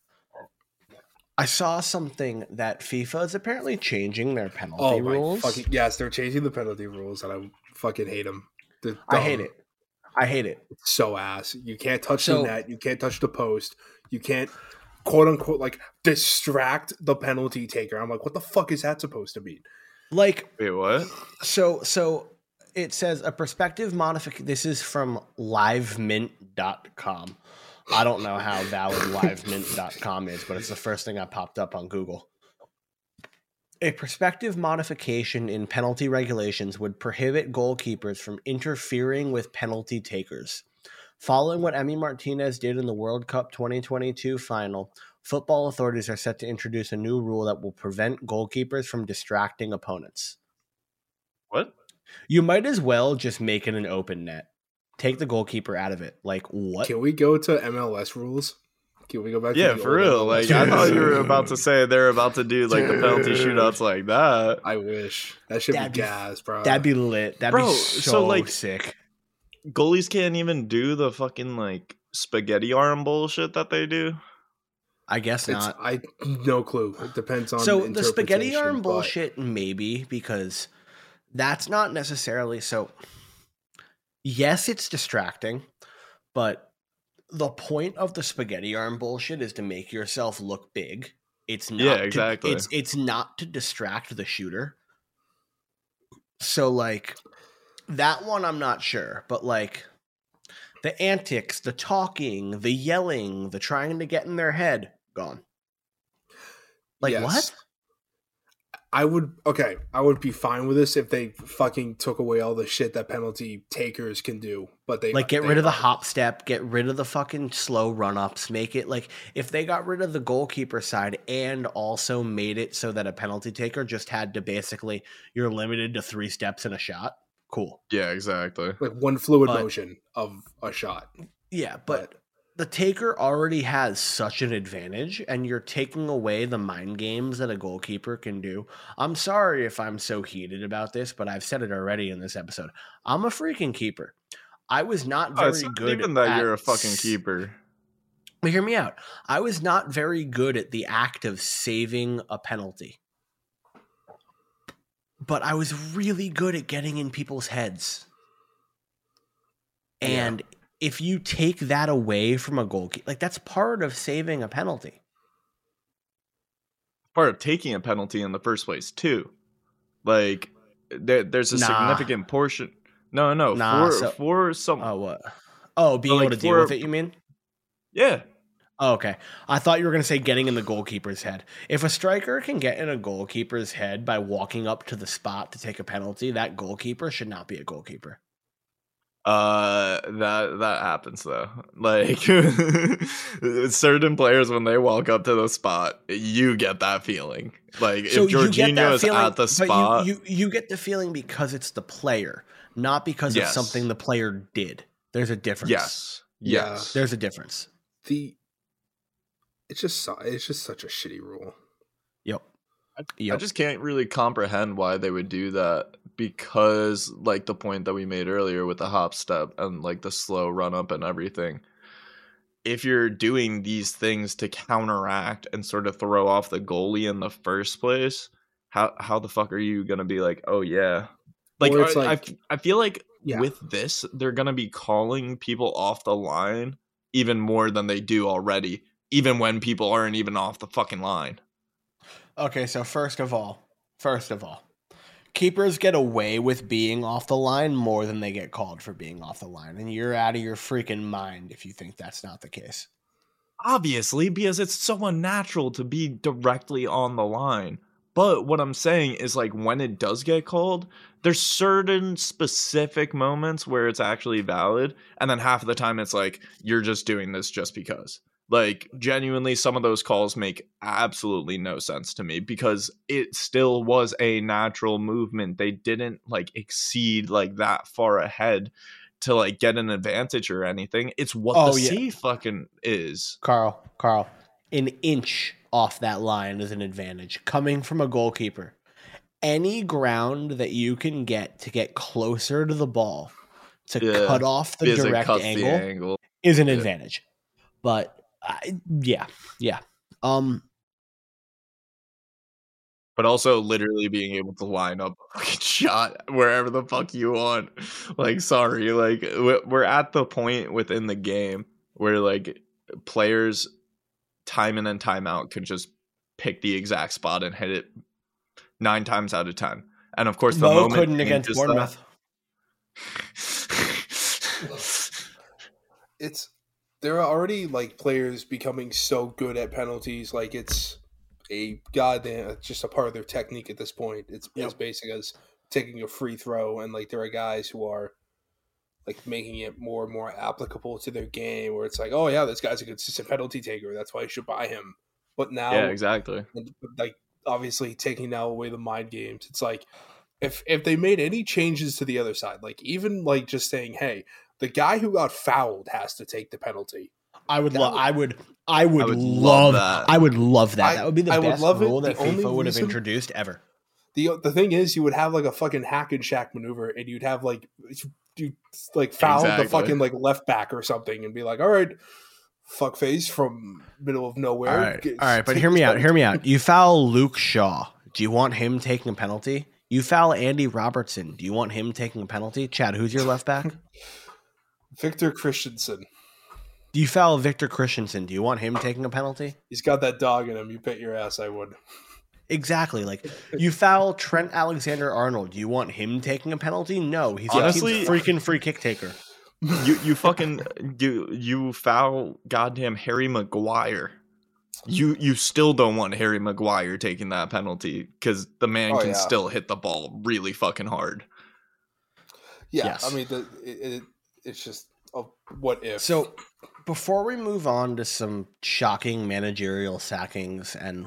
I saw something that FIFA is apparently changing their penalty oh my rules. fucking yes, they're changing the penalty rules, and I fucking hate them. I hate it. I hate it. so ass. You can't touch So- the net. You can't touch the post. You can't quote unquote like distract the penalty taker. I'm like, what the fuck is that supposed to mean? Like Wait, what? So so it says a prospective modification. This is from livemint.com. I don't know how valid livemint.com is, but it's the first thing I popped up on Google. A prospective modification in penalty regulations would prohibit goalkeepers from interfering with penalty takers. Following what Emi Martinez did in the World Cup 2022 final, football authorities are set to introduce a new rule that will prevent goalkeepers from distracting opponents. What? You might as well just make it an open net. Take the goalkeeper out of it. Like what? Can we go to MLS rules? Can we go back? Yeah, the for real. MLS Like I thought you were about to say they're about to do like the penalty Dude. shootouts like that. I wish that should That'd be be- gas, bro. That'd be lit. That'd Bro, be so, so, like- sick. Goalies can't even do the fucking like spaghetti arm bullshit that they do. I guess It's, not. I no clue. It depends on So the spaghetti arm but- bullshit, maybe because that's not necessarily so. Yes, it's distracting, but the point of the spaghetti arm bullshit is to make yourself look big. It's not Yeah, to- exactly. it's it's not to distract the shooter. So like that one, I'm not sure, but like the antics, the talking, the yelling, the trying to get in their head, gone. Like Yes. what? I would okay. I would be fine with this if they fucking took away all the shit that penalty takers can do. But they like get they rid of the hop step, get rid of the fucking slow run ups, make it like if they got rid of the goalkeeper side and also made it so that a penalty taker just had to basically you're limited to three steps in a shot. Cool. Yeah, exactly. like one fluid But- motion of a shot. Yeah, but the taker already has such an advantage and you're taking away the mind games that a goalkeeper can do. I'm sorry if I'm so heated about this, but I've said it already in this episode. I'm a freaking keeper. I was not Oh, very it's not good even that at you're a fucking keeper. But hear me out. I was not very good at the act of saving a penalty. But I was really good at getting in people's heads. Yeah. If you take that away from a goalkeeper, like that's part of saving a penalty. Part of taking a penalty in the first place too. Like there, there's a Nah. significant portion. No, no, Nah, for so- for some. Oh, what? Oh, being like, able to deal with it, you mean? yeah, Oh, okay. I thought you were going to say getting in the goalkeeper's head. If a striker can get in a goalkeeper's head by walking up to the spot to take a penalty, that goalkeeper should not be a goalkeeper. Uh, that that happens though. Like certain players, when they walk up to the spot, you get that feeling. Like if Jorginho is at the spot, you, you you get the feeling because it's the player, not because Yes. of something the player did. There's a difference. yes, Yeah. there's a difference. The it's just it's just such a shitty rule. Yep. I Yep. just can't really comprehend why they would do that because, like the point that we made earlier with the hop step and like the slow run up and everything. If you're doing these things to counteract and sort of throw off the goalie in the first place, how how the fuck are you gonna be like, oh yeah, like, I- I like- f- I feel like Yeah. with this they're gonna be calling people off the line even more than they do already, even when people aren't even off the fucking line. Okay, so first of all, first of all, keepers get away with being off the line more than they get called for being off the line, and you're out of your freaking mind if you think that's not the case. obviously because it's so unnatural to be directly on the line but what i'm saying is like when it does get called there's certain specific moments where it's actually valid and then half of the time it's like you're just doing this just because like genuinely some of those calls make absolutely no sense to me because it still was a natural movement they didn't like exceed like that far ahead to like get an advantage or anything it's what Oh, the yeah. C fucking is Carl, Carl, an inch off that line is an advantage coming from a goalkeeper. Any ground that you can get to get closer to the ball to Yeah, cut off the direct angle, the angle. is an Yeah. advantage. But I, yeah, yeah. Um, But also literally being able to line up a shot wherever the fuck you want. Like, sorry, like we- we're at the point within the game where like players time in and time out can just pick the exact spot and hit it nine times out of ten. And of course, the Mo moment couldn't against changes that- It's there are already like players becoming so good at penalties, like it's a goddamn it's just a part of their technique at this point. It's as Yep. basic as taking a free throw, and like there are guys who are like making it more and more applicable to their game, where it's like, oh yeah, this guy's a consistent penalty taker. That's why you should buy him. But now, yeah, exactly. like obviously taking now away the mind games it's like if if they made any changes to the other side like even like just saying hey The guy who got fouled has to take the penalty. I would That love. would- I would. I would, would love. love that. I would love that. I- that would be the I would best love it. rule that The FIFA would have introduced ever. the The thing is, you would have like a fucking hack and shack maneuver, and you'd have like you like foul Exactly. the fucking like left back or something, and be like, all right, fuck face from middle of nowhere. All right, Get- all right, but hear me out. Hear me out. You foul Luke Shaw. Do you want him taking a penalty? You foul Andy Robertson. Do you want him taking a penalty? Chad, who's your left back? Victor Christensen. Do you foul Victor Christensen? Do you want him taking a penalty? He's got that dog in him. You bet your ass I would. Exactly. Like you foul Trent Alexander Arnold. Do you want him taking a penalty? No, he's Honestly- a freaking free kick taker. You you fucking you you foul goddamn Harry Maguire. You you still don't want Harry Maguire taking that penalty because the man Oh, can yeah. still hit the ball really fucking hard. Yeah, Yes. I mean, the, it, it, it's just a what if. So, before we move on to some shocking managerial sackings and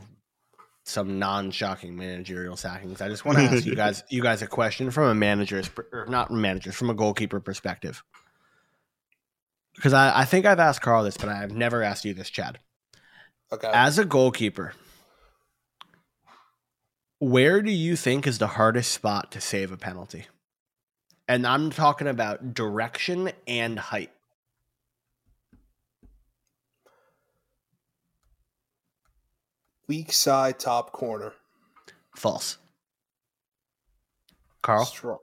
some non-shocking managerial sackings, I just want to ask you guys, you guys, a question from a manager's, or not managers, from a goalkeeper perspective. Because I, I think I've asked Carl this, but I've never asked you this, Chad. okay, As a goalkeeper, where do you think is the hardest spot to save a penalty? And I'm talking about direction and height. weak side top corner. False. Carl? Strong.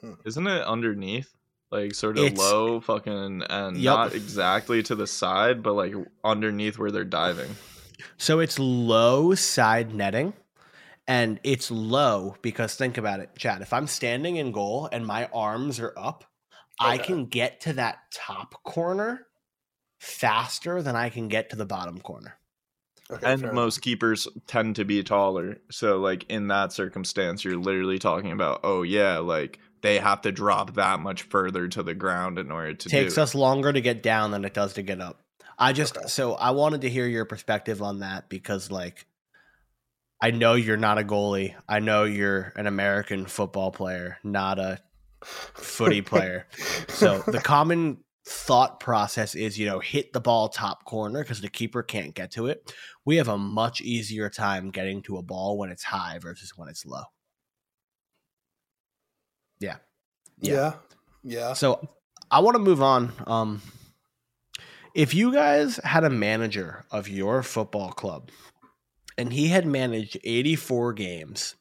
Hmm. Isn't it underneath? Like sort of It's- low fucking and Yup. not exactly to the side, but like underneath where they're diving. So it's low side netting and it's low because think about it, Chad. If I'm standing in goal and my arms are up, I can get to that top corner faster than I can get to the bottom corner. Okay, And fair most keepers tend to be taller. So like in that circumstance, you're literally talking about, oh yeah, like they have to drop that much further to the ground in order to takes do. us longer to get down than it does to get up. I just Okay. so I wanted to hear your perspective on that because like I know you're not a goalie. I know you're an American football player, not a footy player. So the common thought process is, you know, hit the ball top corner because the keeper can't get to it. We have a much easier time getting to a ball when it's high versus when it's low. Yeah. yeah, yeah. So I want to move on. Um, if you guys had a manager of your football club and he had managed 84 games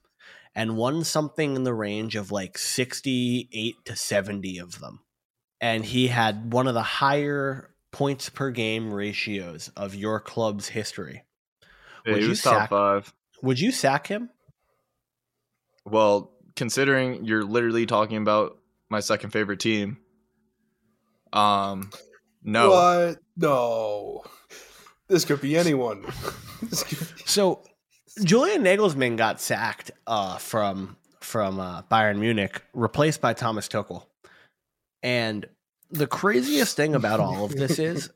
and won something in the range of like 68 to 70 of them, and he had one of the higher points per game ratios of your club's history, Yeah, would he you was top sack- five. would you sack him? Well, considering you're literally talking about my second favorite team, um, no, What? No. This could be anyone. Could be- So Julian Nagelsmann got sacked uh, from from uh, Bayern Munich, replaced by Thomas Tuchel. And the craziest thing about all of this is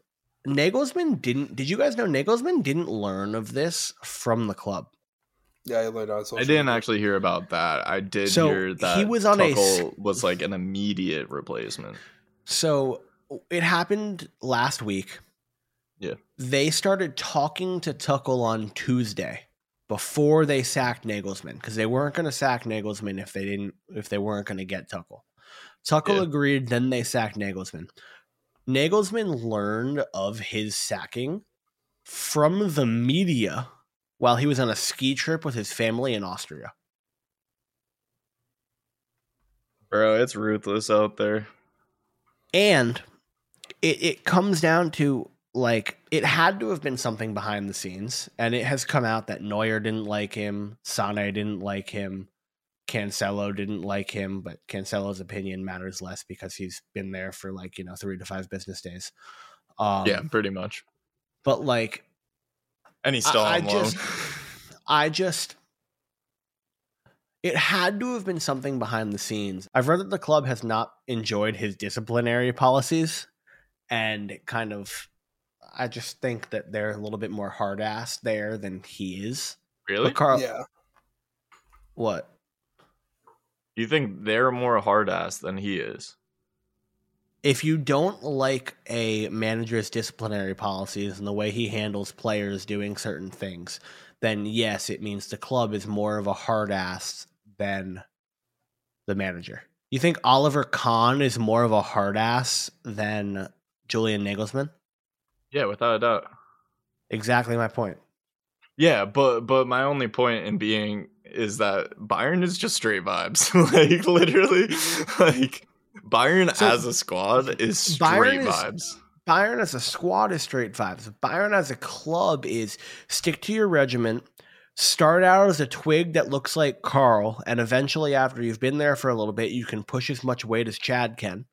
Nagelsmann didn't. Did you guys know Nagelsmann didn't learn of this from the club? yeah, I learned on social I didn't media. actually hear about that. I did So, hear that he was on a s- Tuchel was like an immediate replacement. So it happened last week. Yeah. They started talking to Tuchel on Tuesday before they sacked Nagelsmann because they weren't going to sack Nagelsmann if they didn't if they weren't going to get Tuchel. Tuchel Yeah. agreed, then they sacked Nagelsmann. Nagelsmann learned of his sacking from the media while he was on a ski trip with his family in Austria. Bro, it's ruthless out there. and it, it comes down to like it had to have been something behind the scenes and it has come out that Neuer didn't like him, Sane didn't like him, Cancelo didn't like him, but Cancelo's opinion matters less because he's been there for like, you know, 3 to 5 business days. Um yeah, pretty much. but like And he's still I, I just I just it had to have been something behind the scenes. I've read that the club has not enjoyed his disciplinary policies and kind of I just think that they're a little bit more hard ass there than he is. really? But Carl Yeah. what? You think they're more hard ass than he is? if you don't like a manager's disciplinary policies and the way he handles players doing certain things, then yes, it means the club is more of a hard ass than the manager. You think Oliver Kahn is more of a hard ass than Julian Nagelsmann? Yeah, without a doubt. Exactly my point. Yeah, but but my only point in being is that Bayern is just straight vibes. like literally, like Bayern So, as a squad is straight is- vibes. Bayern as a squad is straight vibes. Bayern as a club is stick to your regiment, start out as a twig that looks like Carl, and eventually, after you've been there for a little bit, you can push as much weight as Chad can.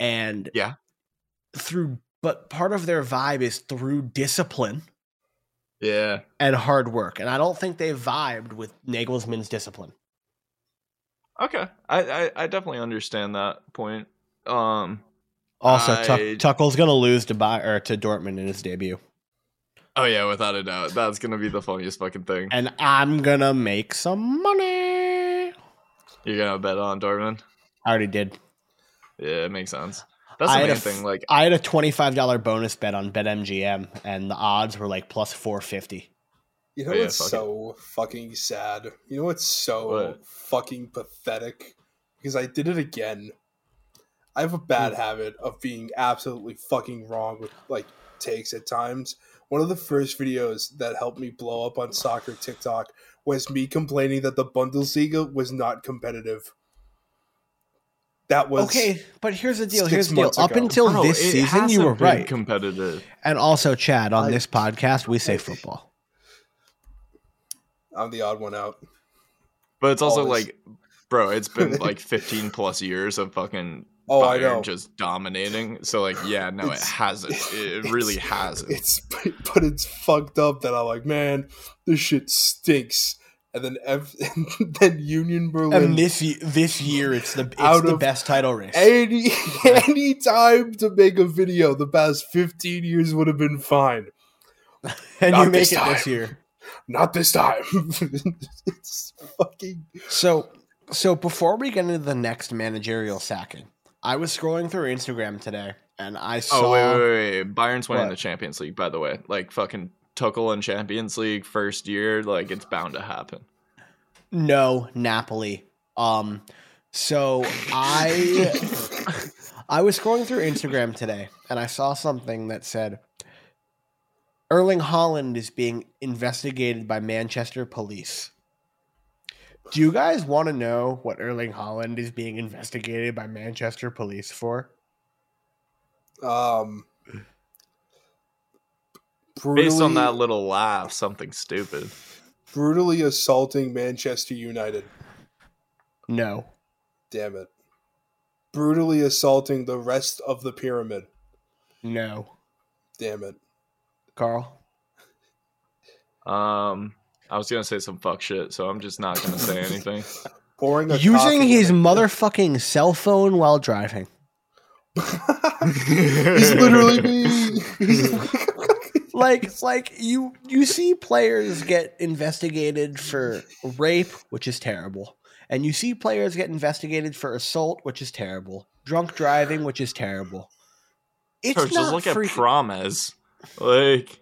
And Yeah. through, but part of their vibe is through discipline Yeah, and hard work. And I don't think they vibed with Nagelsmann's discipline. okay. I, I I definitely understand that point. Um. Also, Tuck, I- Tuchel's going to lose to Bay- or to Dortmund in his debut. Oh yeah, without a doubt, that's gonna be the funniest fucking thing. And I'm going to make some money. You're gonna bet on Dortmund. I already did. Yeah, it makes sense. That's I the had main a thing. Like, I had a twenty-five dollar bonus bet on BetMGM, and the odds were like plus four fifty. You oh, know Oh, yeah, what's fuck it. so fucking sad? You know what's so What? fucking pathetic? Because I did it again. I have a bad hmm. habit of being absolutely fucking wrong with like takes at times. One of the first videos that helped me blow up on soccer TikTok was me complaining that the Bundesliga was not competitive. That was Okay, but here's the deal. Here's the deal. Up ago. until bro, this season, you were right. Competitive. and also, Chad, on I- this podcast, we say football. I'm the odd one out. But it's also Always. like, bro, it's been like 15 plus years of fucking Oh, I know. just dominating. So like, yeah, no, it hasn't. It really hasn't. It's but it's fucked up that I'm like, man, this shit stinks. And then ev- and then Union Berlin. And this ye- this year, it's the it's Out the best title race. any any time to make a video the past 15 years would have been fine. and not you make this it this year. Not this time. it's fucking So, so before we get into the next managerial sacking, I was scrolling through Instagram today, and I oh, saw. Oh wait, wait, wait! Bayern's winning What? the Champions League, by the way. Like fucking Tuchel in Champions League first year, like it's bound to happen. No, Napoli. Um, so I I was scrolling through Instagram today and I saw something that said Erling Haaland is being investigated by Manchester police. Do you guys want to know what Erling Haaland is being investigated by Manchester police for? um brutally, Based on that little laugh, something stupid. brutally assaulting Manchester United. No. Damn it. Brutally assaulting the rest of the pyramid. No. Damn it. Carl? Um, I was gonna say some fuck shit, so I'm just not gonna say anything. Pouring a Using his in motherfucking cell phone while driving. He's literally being. like like you you see players get investigated for rape which is terrible. And you see players get investigated for assault which is terrible. Drunk driving which is terrible. It's Bro, not just look at freaking- Promise. Like,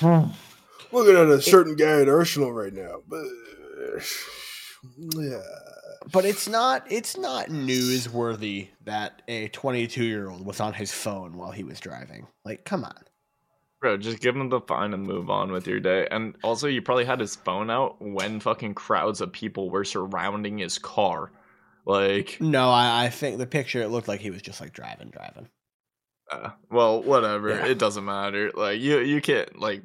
Looking at a certain guy at Arsenal right now, but yeah, but it's not it's not newsworthy that a 22 year old was on his phone while he was driving. Like come on bro, just give him the fine and move on with your day. And also, you probably had his phone out when fucking crowds of people were surrounding his car. Like, no i, I think the picture it looked like he was just like driving driving uh, well, whatever. Yeah. It doesn't matter. Like, you you can't like.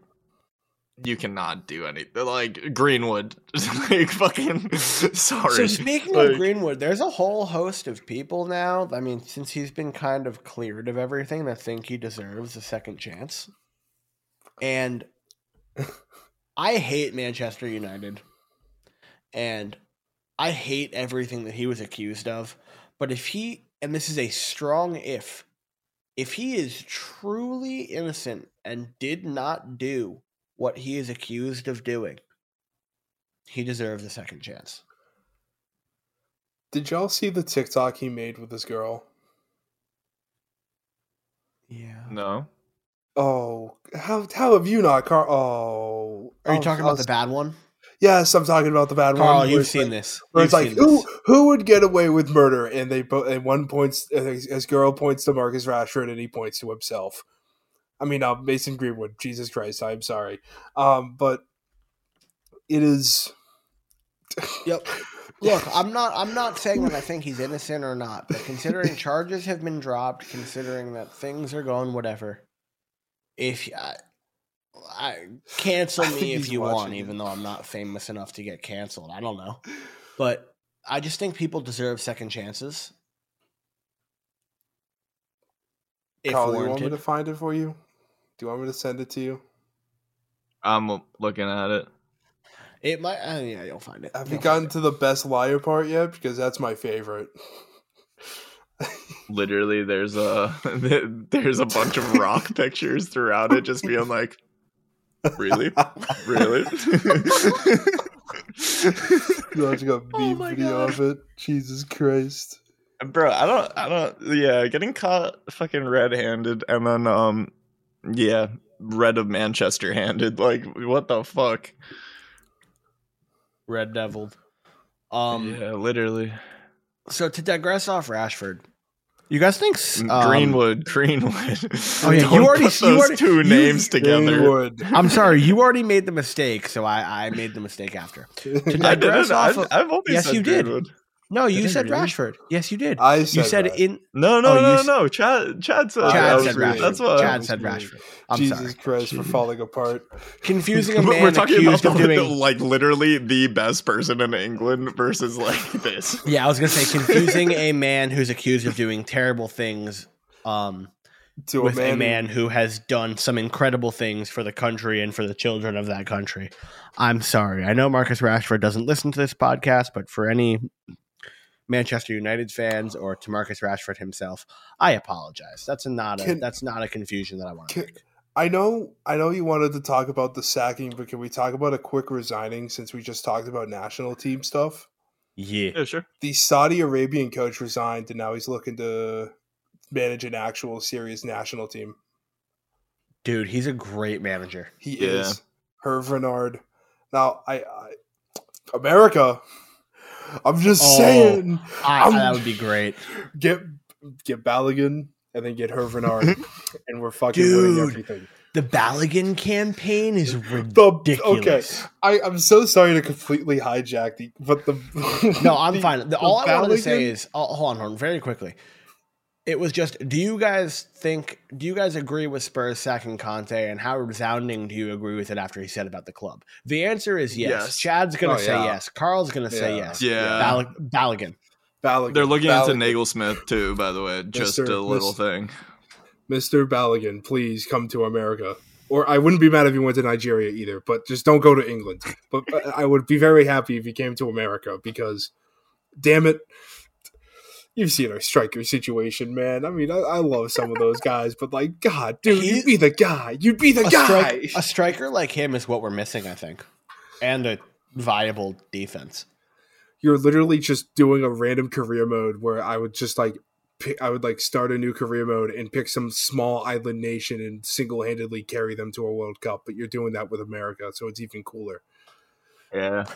You cannot do anything like Greenwood. like fucking sorry. So speaking Like- of Greenwood, there's a whole host of people now. I mean, since he's been kind of cleared of everything, that think he deserves a second chance. And I hate Manchester United, and I hate everything that he was accused of. But if he, and this is a strong if, if he is truly innocent and did not do what he is accused of doing, he deserves a second chance. Did y'all see the TikTok he made with this girl? Yeah. No. Oh, how how have you not, Carl? Oh, Are you oh, talking about was- the bad one? Yes, I'm talking about the bad Carl, one. where you've seen like- this. Where You've it's like, who this. who would get away with murder? And they and one points as as girl points to Marcus Rashford and he points to himself. I mean, uh, Mason Greenwood. Jesus Christ, I'm sorry, um, but it is. Yep. Look, I'm not. I'm not saying that I think he's innocent or not, but considering charges have been dropped, considering that things are going whatever, if I, I cancel I me if you want, watching. even though I'm not famous enough to get canceled. I don't know, but I just think people deserve second chances. If Carl, do you want me to find it for you? Do you want me to send it to you? I'm looking at it. It might. Uh, yeah, you'll find it. Have You'll you find gotten it. to the best liar part yet? Because that's my favorite. Literally, there's a there's a bunch of rock pictures throughout it, just being like, really, really. You actually got Oh meme my video God. of it. Jesus Christ. Bro, I don't, I don't. Yeah, getting caught fucking red-handed, and then um, yeah, red of Manchester-handed. Like, what the fuck? Red deviled Um. yeah, literally. So to digress off Rashford, you guys think um, Greenwood, Greenwood. Oh, yeah, you Don't already- put you those already- two you- names together. Greenwood. I'm sorry, you already made the mistake, so I, I made the mistake after. I digress didn't. off of- I've only Yes, said you did. Greenwood. No, you said really? Rashford. Yes, you did. I you said said that. in No, no, Oh, you no, no. Chad, Chad said. Uh, Chad that said Rashford. That's what. Chad said me. Rashford. I'm Jesus sorry. Christ, we're falling apart. Confusing a man We're talking accused about of the, doing. like literally the best person in England versus like this. Yeah, I was gonna say confusing a man who's accused of doing terrible things. Um, To with a man, a man who has done some incredible things for the country and for the children of that country. I'm sorry. I know Marcus Rashford doesn't listen to this podcast, but for any Manchester United fans or to Marcus Rashford himself, I apologize. That's a not a Can- that's not a confusion that I want to make. I know, I know you wanted to talk about the sacking, but can we talk about a quick resigning since we just talked about national team stuff? Yeah. Yeah, sure. The Saudi Arabian coach resigned, and now he's looking to manage an actual serious national team. Dude, he's a great manager. He Yeah. is Hervé Renard. Now, I, I America. I'm just Oh. saying, I, I'm- that would be great. get get Balogun and then get Hervé Renard, and we're fucking winning everything. The Balogun campaign is The ridiculous. okay, I, I'm so sorry to completely hijack the, but the No, I'm the- fine. The, the all I want to say is, oh, hold on, hold on, very quickly. It was just, do you guys think, do you guys agree with Spurs sacking Conte, and how resounding do you agree with it after he said about the club? The answer is yes. Yes. Chad's gonna Oh, say yeah. yes. Carl's gonna say yes. Yeah. Bal- Balogun. Balogun, They're looking Balogun. into Nagelsmann too, by the way. Just Mr. a little Mr. thing. Mr. Balogun, please come to America. Or I wouldn't be mad if you went to Nigeria either, but just don't go to England. But uh, I would be very happy if you came to America because, damn it, you've seen our striker situation, man. I mean, I, I love some of those guys, but like, God, dude, He- you'd be the guy. You'd be the A, guy. strike, a striker like him is what we're missing, I think, and a viable defense. You're literally just doing a random career mode where I would just like. Pick, I would like start a new career mode and pick some small island nation and single handedly carry them to a World Cup. But you're doing that with America, so it's even cooler. Yeah.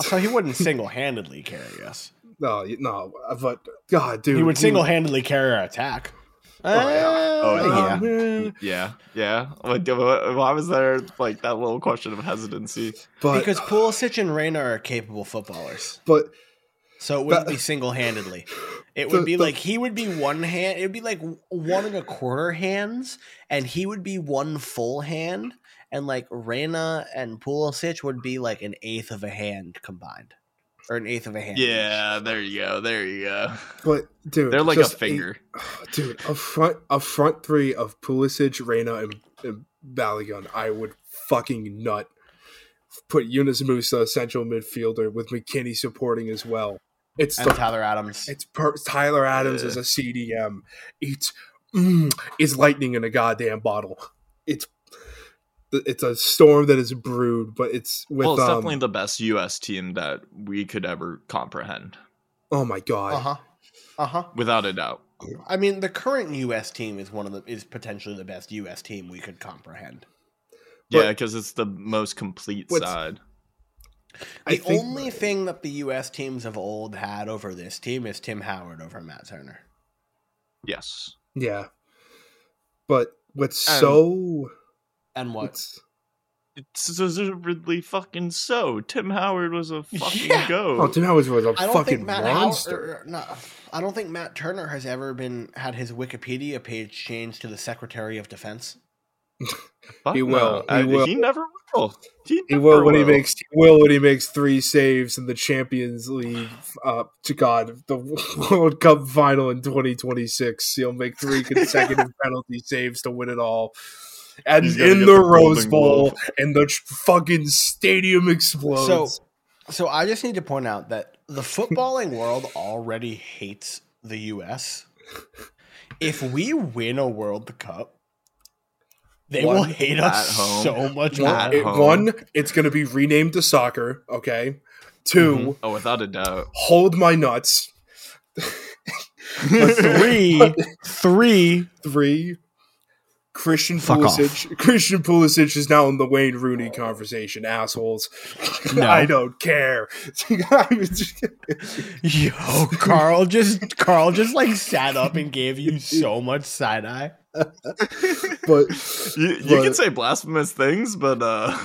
So he wouldn't single handedly carry us. No, no, but God, dude, he would single handedly carry our attack. Oh, yeah. Oh, Uh, yeah. Oh. Yeah. Yeah. Like, why was there like that little question of hesitancy? But Because Pulisic and Reyna are capable footballers. but So it wouldn't That- be single handedly. It The- would be the- like he would be one hand. It would be like one and a quarter hands, and he would be one full hand, and like Reyna and Pulisic would be like an eighth of a hand combined, or an eighth of a hand. each. Yeah. There you go. There you go. but dude, They're like just a finger. dude. A front a front three of Pulisic, Reyna, and, and Balogun. I would fucking nut. Put Yunus Musah central midfielder with McKennie supporting as well. It's and the Tyler Adams. it's per- Tyler Adams Yeah. as a CDM. It's mm, it's lightning in a goddamn bottle. It's it's a storm that is brewed, but it's with well, it's um, definitely the best U.S. team that we could ever comprehend. oh my god. Uh huh. Uh huh. without a doubt. I mean, the current U.S. team is one of the is potentially the best U.S. team we could comprehend. Yeah, because it's the most complete What's- side. I The think- only thing that the U.S. teams of old had over this team is Tim Howard over Matt Turner. Yes. Yeah. But what's And- so And what? what's It's deservedly fucking so. Tim Howard was a fucking Yeah. go. Oh, Tim Howard was a I fucking think Matt monster. Howard. No, I don't think Matt Turner has ever been had his Wikipedia page changed to the Secretary of Defense. Fuck He no. will. He I- will. He never will. He, He will when he makes he will when he makes three saves in the Champions League. Uh, to God, the World Cup final in 2026. He'll make three consecutive penalty saves to win it all. And in the, the Rose Bowl, Glove. and the fucking stadium explodes. So, so I just need to point out that the footballing world already hates the U.S. If we win a World Cup, they will hate us home. so much one, more. it- one, it's going to be renamed to soccer. Okay. 2 Mhm. Oh, without a doubt. hold my nuts. But three, three. Three. Christian Fuck off. Pulisic. Christian Pulisic is now in the Wayne Rooney conversation. Assholes. No. I don't care. Yo, Carl just Carl just like sat up and gave you so much side eye. but You, you But- can say blasphemous things, but uh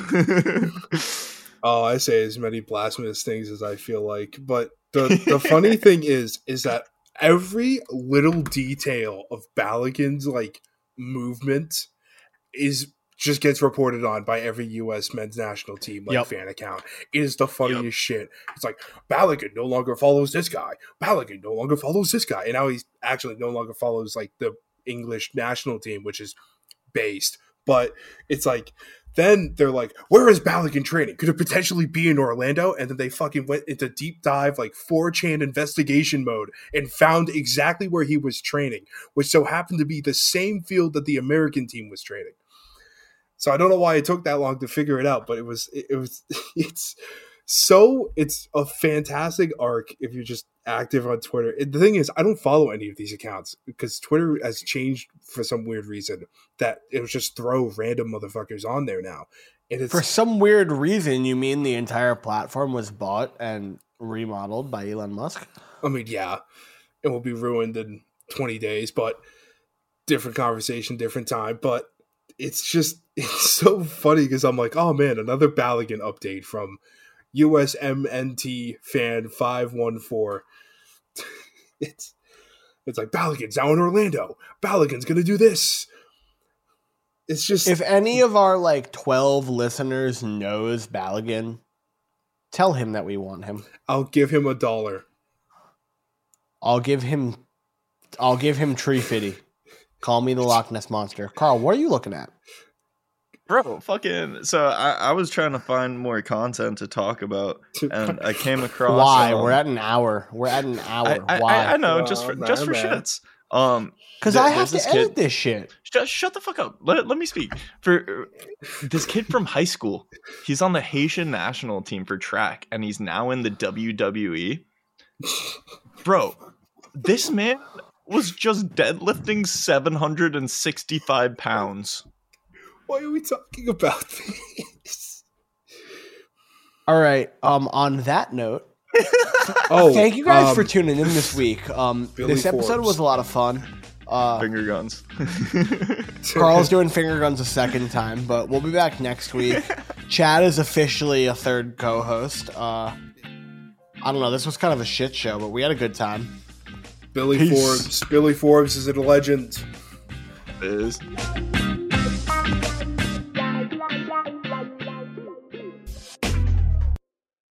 oh, I say as many blasphemous things as I feel like. But the the funny thing is, is that every little detail of Balogun's like movement is just gets reported on by every U.S. men's national team like Yep. fan account. It is the funniest shit. It's like Balogun no longer follows this guy. Balogun no longer follows this guy, and now he's actually no longer follows like the English national team, which is based. But it's like then they're like, "Where is Balogun training? Could it potentially be in Orlando?" And then they fucking went into deep dive, like 4chan investigation mode, and found exactly where he was training, which so happened to be the same field that the American team was training. So I don't know why it took that long to figure it out, but it was it, it was it's so it's a fantastic arc if you're just active on Twitter. And the thing is, I don't follow any of these accounts because Twitter has changed for some weird reason that it'll just throw random motherfuckers on there now. And it's For some weird reason, you mean the entire platform was bought and remodeled by Elon Musk? I mean, yeah, it will be ruined in 20 days, but different conversation, different time. But it's just, it's so funny because I'm like, oh man, another Balogun update from USMNT fan 514. it's, it's like Balogun's now in Orlando. Balogun's going to do this. It's just, If any of our like twelve listeners knows Balogun, tell him that we want him. I'll give him a dollar. I'll give him I'll give him Tree Fitty. Call me the Loch Ness Monster. Carl, what are you looking at? Bro, fucking so I, I was trying to find more content to talk about and I came across Why? um, We're at an hour. We're at an hour. I, I, Why? I, I know, just for Oh, just for bad. shits. Um Because I have to this edit kid- this shit. Shut, shut the fuck up. Let, let me speak. For uh, this kid from high school, he's on the Haitian national team for track, and he's now in the WWE. Bro, this man was just deadlifting 765 pounds. Why are we talking about this? All right. Um. On that note, Oh, thank you guys um, for tuning in this week. Um. Billy this episode Forbes. was a lot of fun. Uh, Finger guns. Carl's doing finger guns a second time, but we'll be back next week. Chad is officially a third co-host. Uh, I don't know. This was kind of a shit show, but we had a good time. Billy Peace. Forbes. Billy Forbes is a legend. Is.